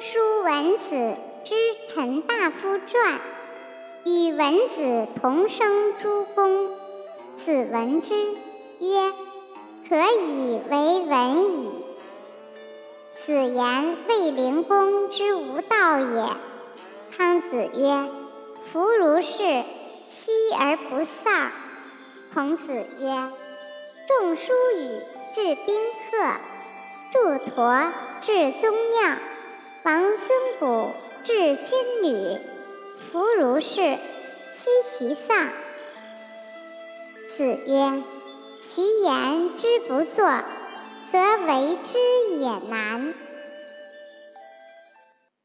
书文子之陈大夫传，与文子同生诸公，子闻之曰：“可以为文矣。”子言卫灵公之无道也。康子曰：“夫如是，息而不丧。”孔子曰：“仲叔语治宾客，祝佗治宗庙。”王孙谷治军旅，弗如是，奚其丧？子曰：其言之不作，则为之也难。